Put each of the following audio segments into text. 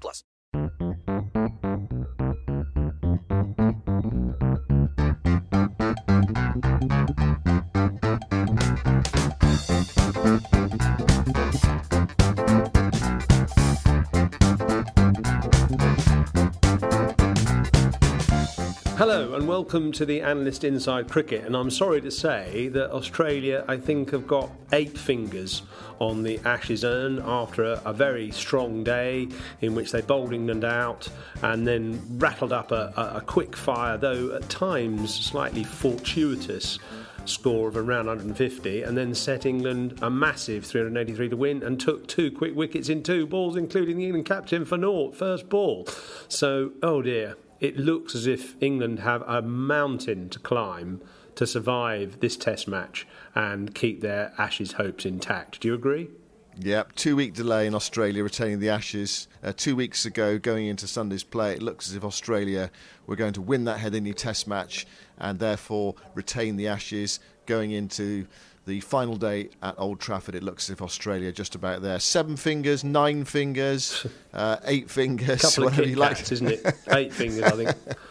plus. Hello and welcome to the Analyst Inside Cricket. And I'm sorry to say that Australia, I think, have got eight fingers on the Ashes urn after a, a very strong day in which they bowled England out and then rattled up a, a, a quick fire, though at times slightly fortuitous score of around 150 and then set England a massive 383 to win and took two quick wickets in two balls, including the England captain for naught, first ball. So, oh dear, it looks as if England have a mountain to climb to survive this test match and keep their Ashes hopes intact. Do you agree? Yep, two week delay in Australia retaining the Ashes. Uh, two weeks ago, going into Sunday's play, it looks as if Australia were going to win that Headingley Test match and therefore retain the Ashes going into the final day at Old Trafford. It looks as if Australia just about there. Seven fingers, nine fingers, uh, eight fingers. Couple whatever of Kit like. Isn't it? Eight fingers, I think.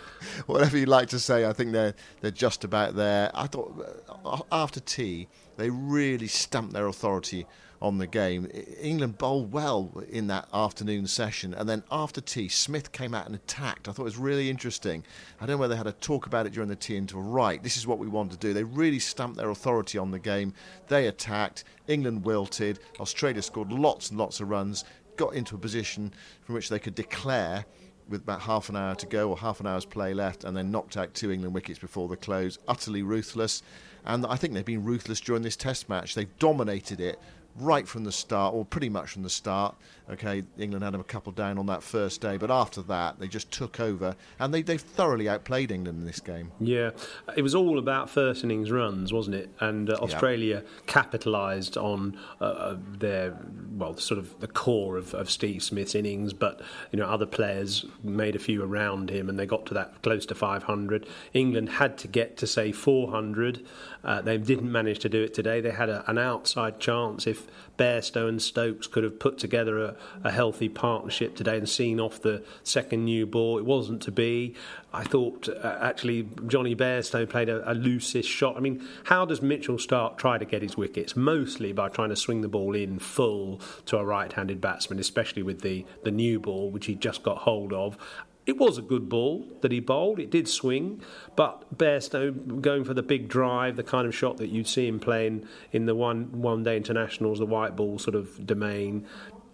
whatever you like to say, I think they're they're just about there. I thought uh, after tea they really stamped their authority on the game. England bowled well in that afternoon session, and then after tea, Smith came out and attacked. I thought it was really interesting. I don't know whether they had a talk about it during the tea until right. This is what we want to do. They really stamped their authority on the game. They attacked. England wilted. Australia scored lots and lots of runs. Got into a position from which they could declare with about half an hour to go or half an hour's play left, and then knocked out two England wickets before the close. Utterly ruthless, and I think they've been ruthless during this Test match. They've dominated it right from the start, or pretty much from the start. Okay, England had them a couple down on that first day, but after that they just took over, and they they thoroughly outplayed England in this game. Yeah, it was all about first innings runs, wasn't it? And uh, Australia capitalised on uh, uh, their well, sort of the core of, of Steve Smith's innings, but you know other players made a few around him, and they got to that close to 500. England had to get to say 400. Uh, they didn't manage to do it today. They had a, an outside chance if Bairstow and Stokes could have put together a, a healthy partnership today and seen off the second new ball. It wasn't to be. I thought uh, actually Johnny Bairstow played a, a loosest shot. I mean, how does Mitchell Stark try to get his wickets? Mostly by trying to swing the ball in full to a right-handed batsman, especially with the, the new ball, which he just got hold of. It was a good ball that he bowled. It did swing, but Bairstow going for the big drive, the kind of shot that you'd see him playing in the one one day internationals, the white ball sort of domain.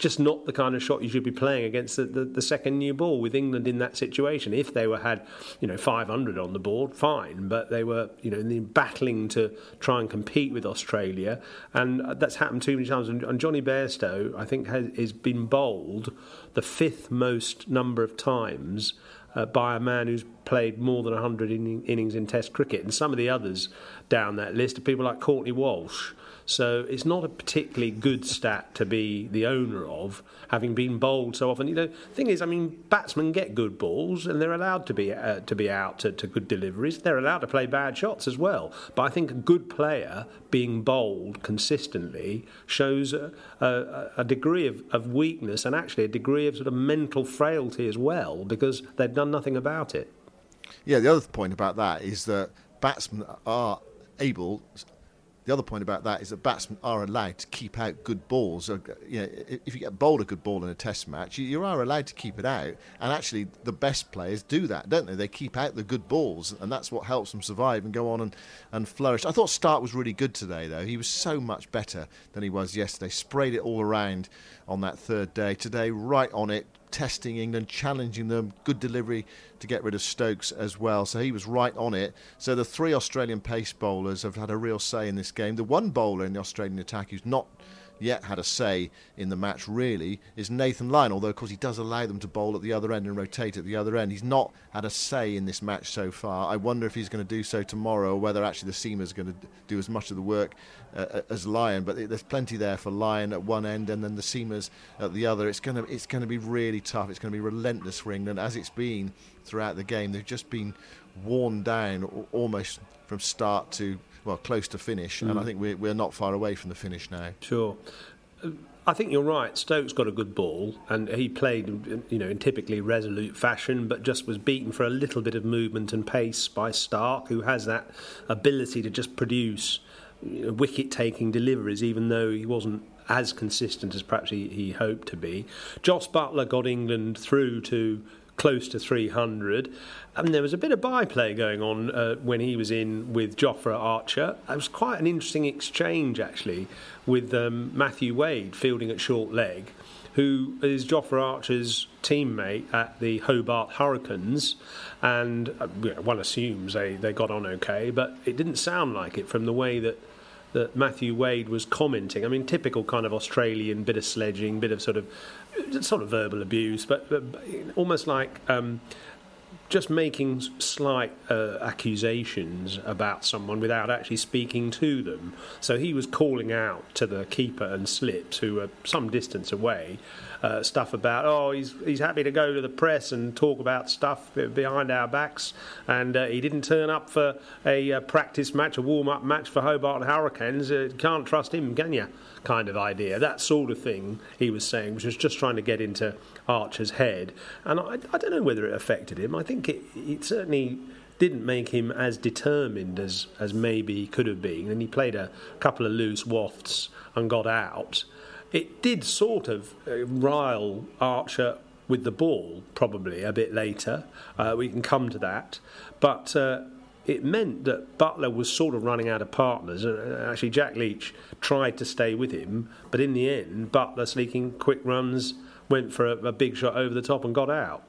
Just not the kind of shot you should be playing against the, the, the second new ball with England in that situation. If they were had, you know, 500 on the board, fine, but they were, you know, battling to try and compete with Australia, and that's happened too many times. And, Johnny Bairstow, I think, has, has been bowled the fifth most number of times uh, by a man who's played more than 100 in- innings in Test cricket. And some of the others down that list are people like Courtney Walsh. So it's not a particularly good stat to be the owner of, having been bowled so often. You know, thing is, I mean, batsmen get good balls and they're allowed to be uh, to be out to, to good deliveries. They're allowed to play bad shots as well. But I think a good player being bowled consistently shows a, a, a degree of, of weakness and actually a degree of sort of mental frailty as well because they've done nothing about it. Yeah, the other point about that is that batsmen are able the other point about that is that batsmen are allowed to keep out good balls. Uh, you know, if you get bowled a good ball in a test match, you are allowed to keep it out. And actually, the best players do that, don't they? They keep out the good balls, and that's what helps them survive and go on and, and flourish. I thought Stark was really good today, though. He was so much better than he was yesterday. Sprayed it all around on that third day. Today, right on it, testing England, challenging them, good delivery to get rid of Stokes as well. So he was right on it. So the three Australian pace bowlers have had a real say in this game. The one bowler in the Australian attack who's not yet had a say in the match really is Nathan Lyon, although of course he does allow them to bowl at the other end and rotate at the other end. He's not had a say in this match so far. I wonder if he's going to do so tomorrow or whether actually the seamers are going to do as much of the work uh, as Lyon. But there's plenty there for Lyon at one end and then the seamers at the other. It's going to it's going to be really tough. It's going to be relentless for England as it's been throughout the game. They've just been worn down almost from start to well, close to finish, mm. and I mm. think we're, we're not far away from the finish now. Sure. I think you're right. Stokes got a good ball, and he played, you know, in typically resolute fashion, but just was beaten for a little bit of movement and pace by Stark, who has that ability to just produce you know, wicket-taking deliveries, even though he wasn't as consistent as perhaps he, he hoped to be. Jos Buttler got England through to close to 300. And there was a bit of byplay going on uh, when he was in with Jofra Archer. It was quite an interesting exchange, actually, with um, Matthew Wade fielding at short leg, who is Jofra Archer's teammate at the Hobart Hurricanes. And uh, one assumes they, they got on okay, but it didn't sound like it from the way that that Matthew Wade was commenting. I mean, typical kind of Australian bit of sledging, bit of sort of sort of verbal abuse, but, but almost like um, just making slight uh, accusations about someone without actually speaking to them. So he was calling out to the keeper and slips, who were some distance away, uh, stuff about oh he's he's happy to go to the press and talk about stuff behind our backs, and uh, he didn't turn up for a uh, practice match, a warm up match for Hobart Hurricanes. Uh, can't trust him, can you? Kind of idea, that sort of thing he was saying, which was just trying to get into Archer's head, and I, I don't know whether it affected him. I think it, it certainly didn't make him as determined as, as maybe he could have been. And he played a couple of loose wafts and got out. It did sort of uh, rile Archer with the ball, probably a bit later. Uh, we can come to that. But uh, it meant that Buttler was sort of running out of partners. Uh, actually, Jack Leach tried to stay with him, but in the end, Buttler sneaking quick runs, went for a, a big shot over the top and got out.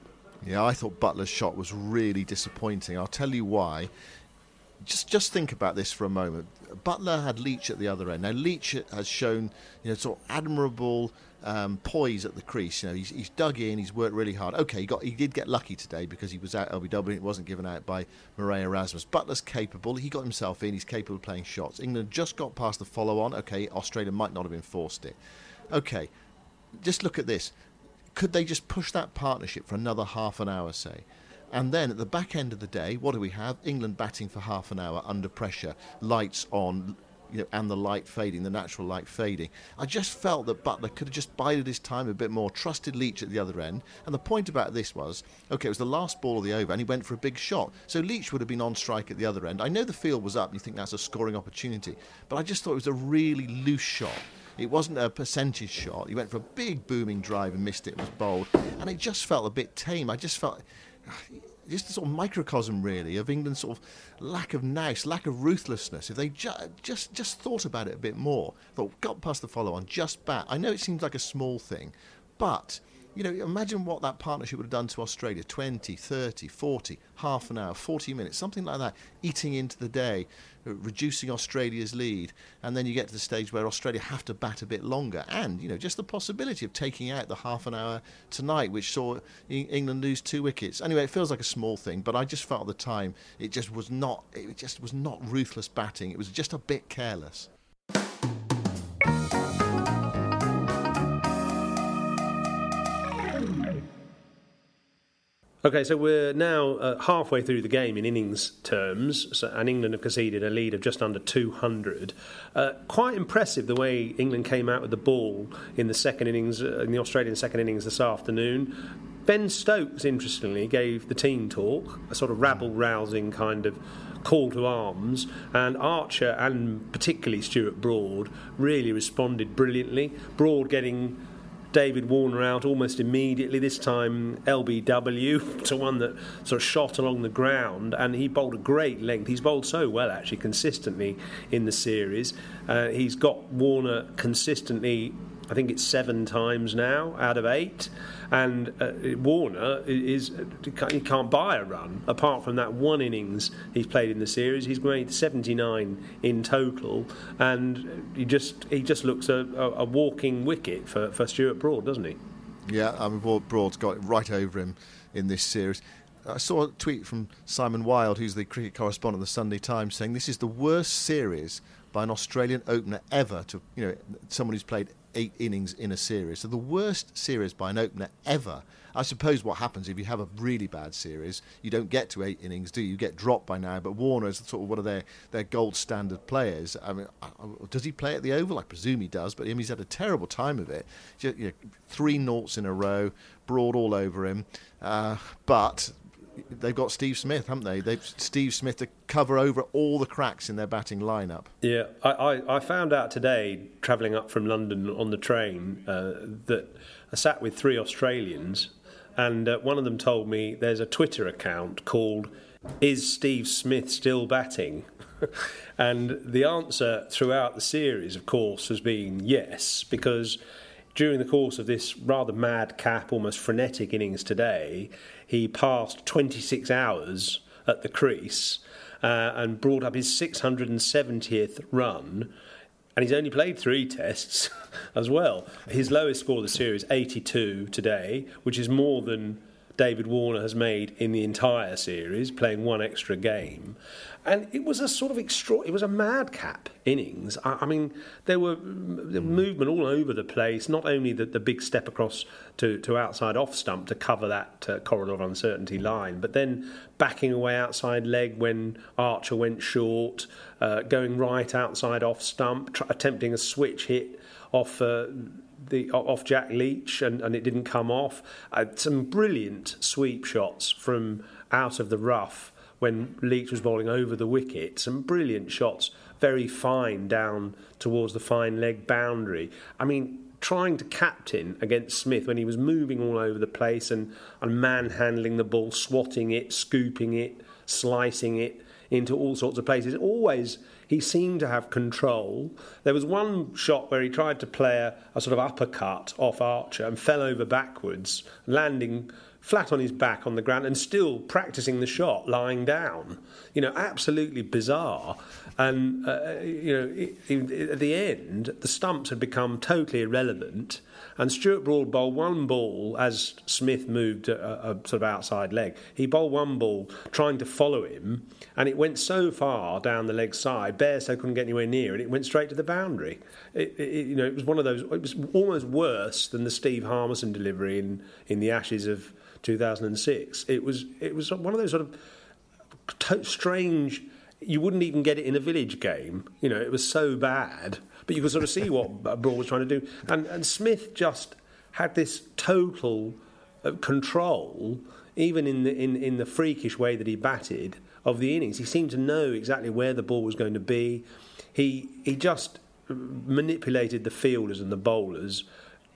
Yeah, I thought Buttler's shot was really disappointing. I'll tell you why. Just just think about this for a moment. Buttler had Leach at the other end. Now Leach has shown you know sort of admirable um, poise at the crease. You know he's, he's dug in, he's worked really hard. Okay, he got he did get lucky today because he was out LBW it wasn't given out by Marais Erasmus. Buttler's capable. He got himself in. He's capable of playing shots. England just got past the follow on. Okay, Australia might not have enforced it. Okay, just look at this could they just push that partnership for another half an hour, say? And then at the back end of the day, what do we have? England batting for half an hour under pressure, lights on, you know, and the light fading, the natural light fading. I just felt that Buttler could have just bided his time a bit more, trusted Leach at the other end. And the point about this was, okay, it was the last ball of the over, and he went for a big shot. So Leach would have been on strike at the other end. I know the field was up, and you think that's a scoring opportunity, but I just thought it was a really loose shot. It wasn't a percentage shot. He went for a big booming drive and missed it. It was bowled, and it just felt a bit tame. I just felt just a sort of microcosm, really, of England's sort of lack of nous, lack of ruthlessness. If they ju- just just thought about it a bit more, thought got past the follow on, just bat. I know it seems like a small thing, but you know, imagine what that partnership would have done to Australia 20, 30, 40, half an hour, 40 minutes, something like that, eating into the day, uh, reducing Australia's lead. And then you get to the stage where Australia have to bat a bit longer. And, you know, just the possibility of taking out the half an hour tonight, which saw England lose two wickets. Anyway, it feels like a small thing, but I just felt at the time it just was not, it just was not ruthless batting. It was just a bit careless. Okay, so we're now uh, halfway through the game in innings terms, so, and England have conceded a lead of just under 200. Uh, quite impressive the way England came out with the ball in the second innings, uh, in the Australian second innings this afternoon. Ben Stokes, interestingly, gave the team talk, a sort of rabble rousing kind of call to arms, and Archer and particularly Stuart Broad really responded brilliantly. Broad getting David Warner out almost immediately, this time LBW to one that sort of shot along the ground, and he bowled a great length. He's bowled so well, actually, consistently in the series. Uh, he's got Warner consistently I think it's seven times now out of eight. And uh, Warner is he can't buy a run apart from that one innings he's played in the series. He's made 79 in total, and he just he just looks a, a, a walking wicket for, for Stuart Broad, doesn't he? Yeah, I mean Broad's got it right over him in this series. I saw a tweet from Simon Wilde, who's the cricket correspondent of the Sunday Times, saying this is the worst series by an Australian opener ever to you know someone who's played eight innings in a series. So the worst series by an opener ever. I suppose what happens if you have a really bad series, you don't get to eight innings, do you? You get dropped by now. But Warner's sort of one of their, their gold standard players. I mean, does he play at the Oval? I presume he does. But I mean, he's had a terrible time of it. You know, three noughts in a row, broad all over him. Uh, but they've got Steve Smith, haven't they? They've Steve Smith to cover over all the cracks in their batting lineup. Yeah, I, I, I found out today, travelling up from London on the train, uh, that I sat with three Australians, and uh, one of them told me there's a Twitter account called "Is Steve Smith Still Batting?" and the answer throughout the series, of course, has been yes, because during the course of this rather madcap, almost frenetic innings today, he passed 26 hours at the crease uh, and brought up his 670th run. And he's only played three tests as well. His lowest score of the series, 82 today, which is more than David Warner has made in the entire series, playing one extra game and it was a sort of extra. It was a madcap innings. I, I mean, there were movement all over the place. Not only the, the big step across to, to outside off stump to cover that uh, corridor of uncertainty line, but then backing away outside leg when Archer went short, uh, going right outside off stump, tr- attempting a switch hit off. Uh, the off Jack Leach and, and it didn't come off. Uh, some brilliant sweep shots from out of the rough when Leach was bowling over the wicket. Some brilliant shots, very fine down towards the fine leg boundary. I mean, trying to captain against Smith when he was moving all over the place and, and manhandling the ball, swatting it, scooping it, slicing it into all sorts of places. Always he seemed to have control. There was one shot where he tried to play a, a sort of uppercut off Archer and fell over backwards, landing flat on his back on the ground and still practicing the shot lying down. You know, absolutely bizarre. And, uh, you know, it, it, at the end, the stumps had become totally irrelevant. And Stuart Broad bowled one ball as Smith moved a, a, sort of outside leg. He bowled one ball trying to follow him, and it went so far down the leg side, Bairstow couldn't get anywhere near it. It went straight to the boundary. It, it, you know, it was one of those. It was almost worse than the Steve Harmison delivery in, in the Ashes of 2006. It was it was one of those sort of strange. You wouldn't even get it in a village game. You know, it was so bad, but you could sort of see what Broad was trying to do. And and Smith just had this total uh, control, even in the in, in the freakish way that he batted of the innings. He seemed to know exactly where the ball was going to be. He he just manipulated the fielders and the bowlers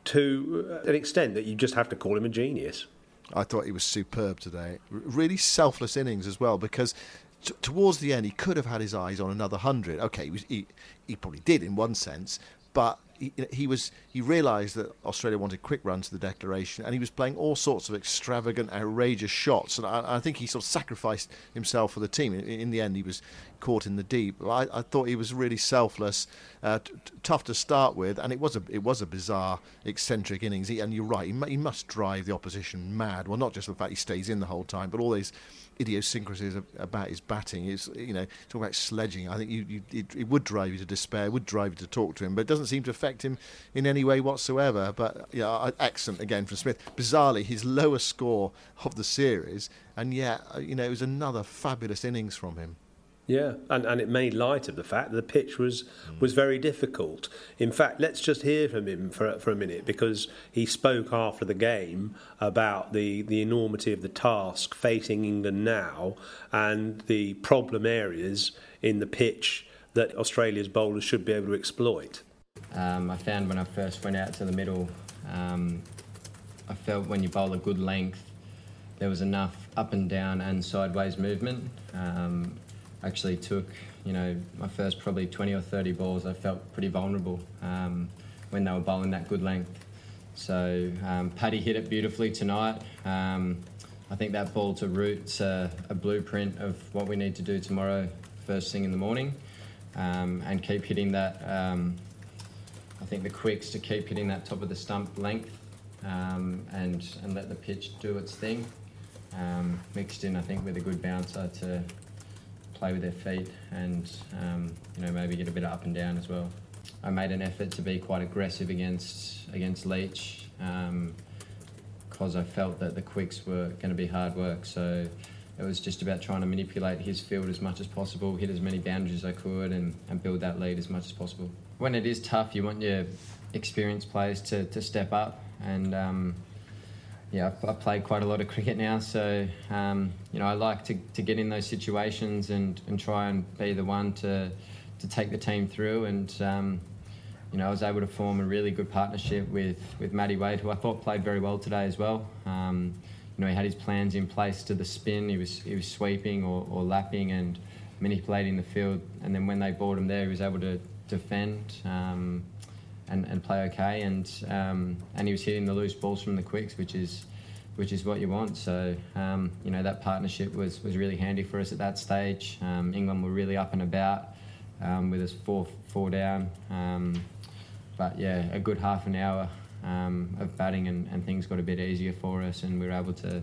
to an extent that you just have to call him a genius. I thought he was superb today. Really selfless innings as well because t- towards the end he could have had his eyes on another hundred. Okay, he, was, he, he probably did in one sense, but he, he was he realised that Australia wanted quick runs to the declaration, and he was playing all sorts of extravagant, outrageous shots. And I, I think he sort of sacrificed himself for the team. In, in the end, he was caught in the deep. I, I thought he was really selfless, uh, t- t- tough to start with, and it was a it was a bizarre, eccentric innings. He, and you're right, he, he must drive the opposition mad. Well, not just the fact he stays in the whole time, but all these idiosyncrasies about his batting. It's you know talk about sledging. I think you, you it, it, would drive you to despair, would drive you to talk to him, but it doesn't seem to affect him in any way whatsoever. But yeah, excellent again from Smith. Bizarrely, his lowest score of the series, and yet uh, you know it was another fabulous innings from him. Yeah, and, and it made light of the fact that the pitch was was very difficult. In fact, let's just hear from him for for a minute because he spoke after the game about the, the enormity of the task facing England now and the problem areas in the pitch that Australia's bowlers should be able to exploit. Um, I found when I first went out to the middle, um, I felt when you bowl a good length, there was enough up and down and sideways movement. Um, actually took, you know, my first probably 20 or 30 balls, I felt pretty vulnerable um, when they were bowling that good length. So um, Paddy hit it beautifully tonight. Um, I think that ball to Root's a, a, blueprint of what we need to do tomorrow, first thing in the morning, um, and keep hitting that. Um, I think the quicks to keep hitting that top of the stump length um, and and let the pitch do its thing. mixed in, I think, with a good bouncer to play with their feet and um, you know maybe get a bit of up and down as well. I made an effort to be quite aggressive against against Leach because um, I felt that the quicks were going to be hard work. So it was just about trying to manipulate his field as much as possible, hit as many boundaries as I could, and, and build that lead as much as possible. When it is tough, you want your experienced players to, to step up and um, yeah, I've, played quite a lot of cricket now, so um, you know I like to, to get in those situations and, and try and be the one to to take the team through. And um, you know I was able to form a really good partnership with with Matty Wade, who I thought played very well today as well. Um, you know he had his plans in place to the spin. He was he was sweeping or, or lapping and manipulating the field. And then when they brought him there, he was able to defend. Um, and, and play okay. And um, and he was hitting the loose balls from the quicks, which is which is what you want. So um, you know that partnership was was really handy for us at that stage. Um, England were really up and about um, with us four four down. Um, but yeah, a good half an hour um, of batting and, and things got a bit easier for us, and we were able to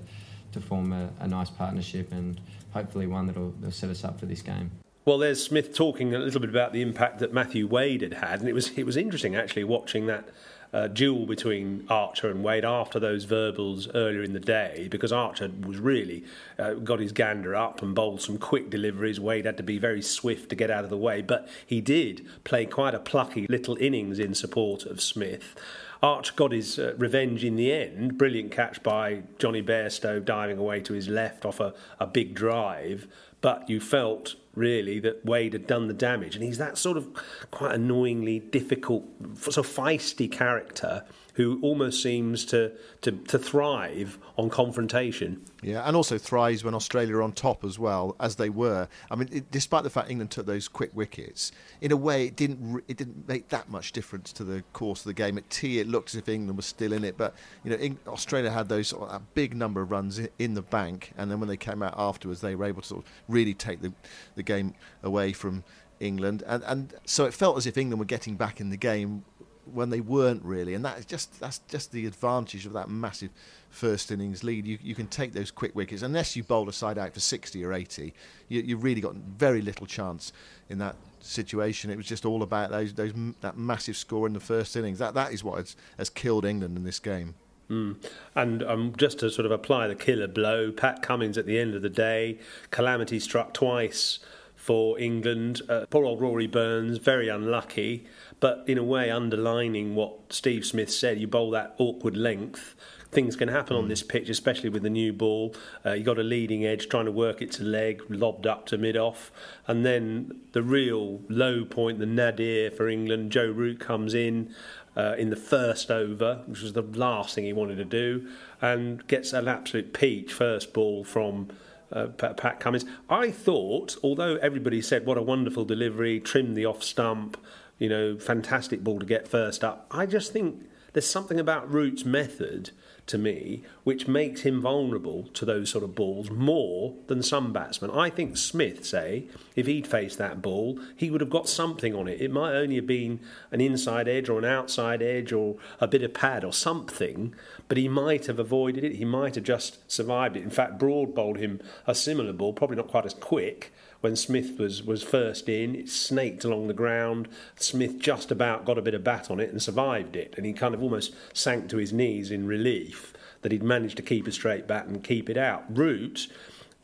to form a, a nice partnership and hopefully one that'll, that'll set us up for this game. Well, there's Smith talking a little bit about the impact that Matthew Wade had had, and it was it was interesting actually watching that uh, duel between Archer and Wade after those verbals earlier in the day, because Archer was really uh, got his gander up and bowled some quick deliveries. Wade had to be very swift to get out of the way, but he did play quite a plucky little innings in support of Smith. Arch got his uh, revenge in the end. Brilliant catch by Johnny Bairstow diving away to his left off a, a big drive. But you felt really that Wade had done the damage. And he's that sort of quite annoyingly difficult, sort of feisty character who almost seems to, to, to thrive on confrontation. Yeah, and also thrives when Australia are on top as well, as they were. I mean, it, despite the fact England took those quick wickets, in a way, it didn't it didn't make that much difference to the course of the game. At tea, it looked as if England was still in it, but you know, Australia had those a big number of runs in the bank, and then when they came out afterwards, they were able to sort of really take the the game away from England, and and so it felt as if England were getting back in the game when they weren't really, and that's just that's just the advantage of that massive first innings lead. You you can take those quick wickets unless you bowl a side out for sixty or eighty. You you really got very little chance in that situation. It was just all about those those that massive score in the first innings. That that is what has, has killed England in this game. Mm. And um, just to sort of apply the killer blow, Pat Cummins at the end of the day, calamity struck twice for England. Uh, poor old Rory Burns, very unlucky, but in a way underlining what Steve Smith said. You bowl that awkward length. Things can happen on hmm. this pitch, especially with the new ball. Uh, you got a leading edge trying to work its leg, lobbed up to mid off, and then the real low point, the nadir for England. Joe Root comes in, uh, in the first over, which was the last thing he wanted to do, and gets an absolute peach first ball from uh, Pat Cummins. I thought, although everybody said what a wonderful delivery, trimmed the off stump, you know, fantastic ball to get first up, I just think there's something about Root's method to me, which makes him vulnerable to those sort of balls more than some batsmen. I think Smith, say, if he'd faced that ball, he would have got something on it. It might only have been an inside edge or an outside edge or a bit of pad or something, but he might have avoided it. He might have just survived it. In fact, Broad bowled him a similar ball, probably not quite as quick when Smith was, was first in. It snaked along the ground. Smith just about got a bit of bat on it and survived it. And he kind of almost sank to his knees in relief that he'd managed to keep a straight bat and keep it out. Root,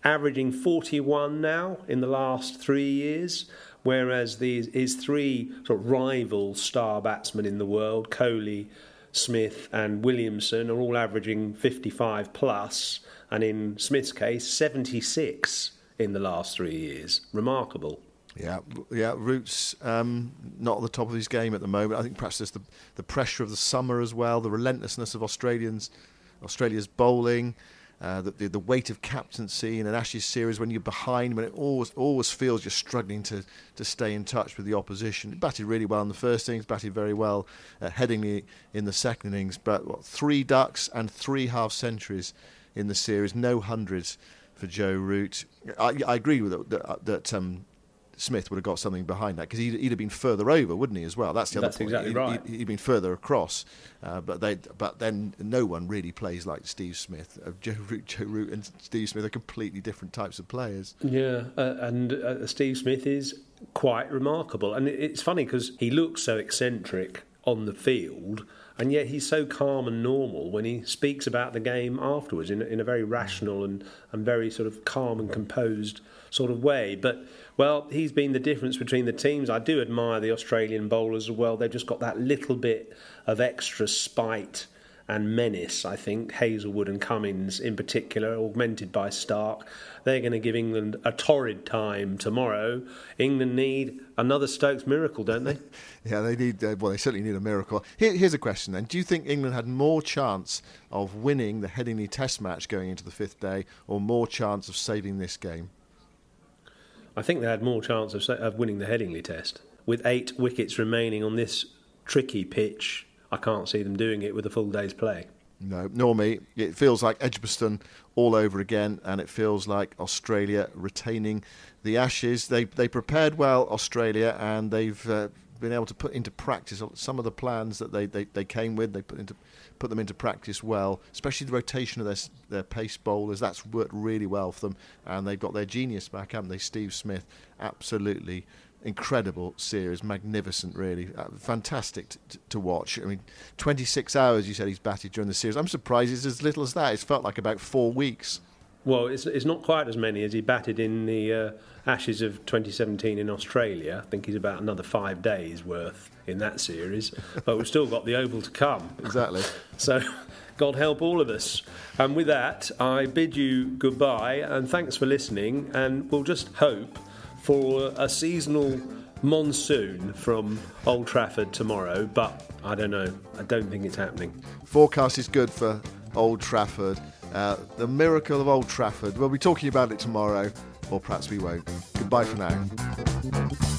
averaging 41 now in the last three years. Whereas these, his three sort of rival star batsmen in the world, Kohli, Smith, and Williamson, are all averaging 55 plus, and in Smith's case, 76 in the last three years. Remarkable. Yeah, yeah. Roots um, not at the top of his game at the moment. I think perhaps there's the the pressure of the summer as well, the relentlessness of Australians, Australia's bowling, uh, the, the, the weight of captaincy in an Ashes series when you're behind, when it always always feels you're struggling to to stay in touch with the opposition. Batted really well in the first innings, batted very well uh, in the second innings, but what, three ducks and three half centuries in the series, no hundreds for Joe Root. I, I agree with it, that, that um, Smith would have got something behind that because he'd, he'd, have been further over, wouldn't he? As well, that's the that's other point. Exactly he, right. He, had been further across, uh, but they, but then no one really plays like Steve Smith. Uh, Joe Root, Joe Root, and Steve Smith are completely different types of players. Yeah, uh, and uh, Steve Smith is quite remarkable, and it's funny because he looks so eccentric on the field and yet he's so calm and normal when he speaks about the game afterwards in, in a very rational and, and very sort of calm and composed sort of way. But, well, he's been the difference between the teams. I do admire the Australian bowlers as well. They've just got that little bit of extra spite and menace, I think, Hazlewood and Cummins in particular, augmented by Stark. They're going to give England a torrid time tomorrow. England need another Stokes miracle, don't they? yeah, they need, uh, well, they certainly need a miracle. Here, here's a question then. Do you think England had more chance of winning the Headingley Test match going into the fifth day or more chance of saving this game? I think they had more chance of, of winning the Headingley Test. With eight wickets remaining on this tricky pitch, I can't see them doing it with a full day's play. No, nor me. It feels like Edgbaston all over again, and it feels like Australia retaining the Ashes. They they prepared well, Australia, and they've uh, been able to put into practice some of the plans that they, they, they came with. They put into put them into practice well, especially the rotation of their their pace bowlers. That's worked really well for them, and they've got their genius back, haven't they? Steve Smith, absolutely incredible series, magnificent, really, uh, fantastic t- to watch. I mean, 26 hours you said he's batted during the series. I'm surprised it's as little as that. It's felt like about four weeks. Well, it's, it's not quite as many as he batted in the uh, Ashes of 2017 in Australia. I think he's about another five days worth in that series, but we've still got the Oval to come. Exactly. so. God help all of us. And with that, I bid you goodbye and thanks for listening. And we'll just hope for a seasonal monsoon from Old Trafford tomorrow, but I don't know. I don't think it's happening. Forecast is good for Old Trafford. Uh, the miracle of Old Trafford. We'll be talking about it tomorrow, or perhaps we won't. Goodbye for now.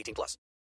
18 plus.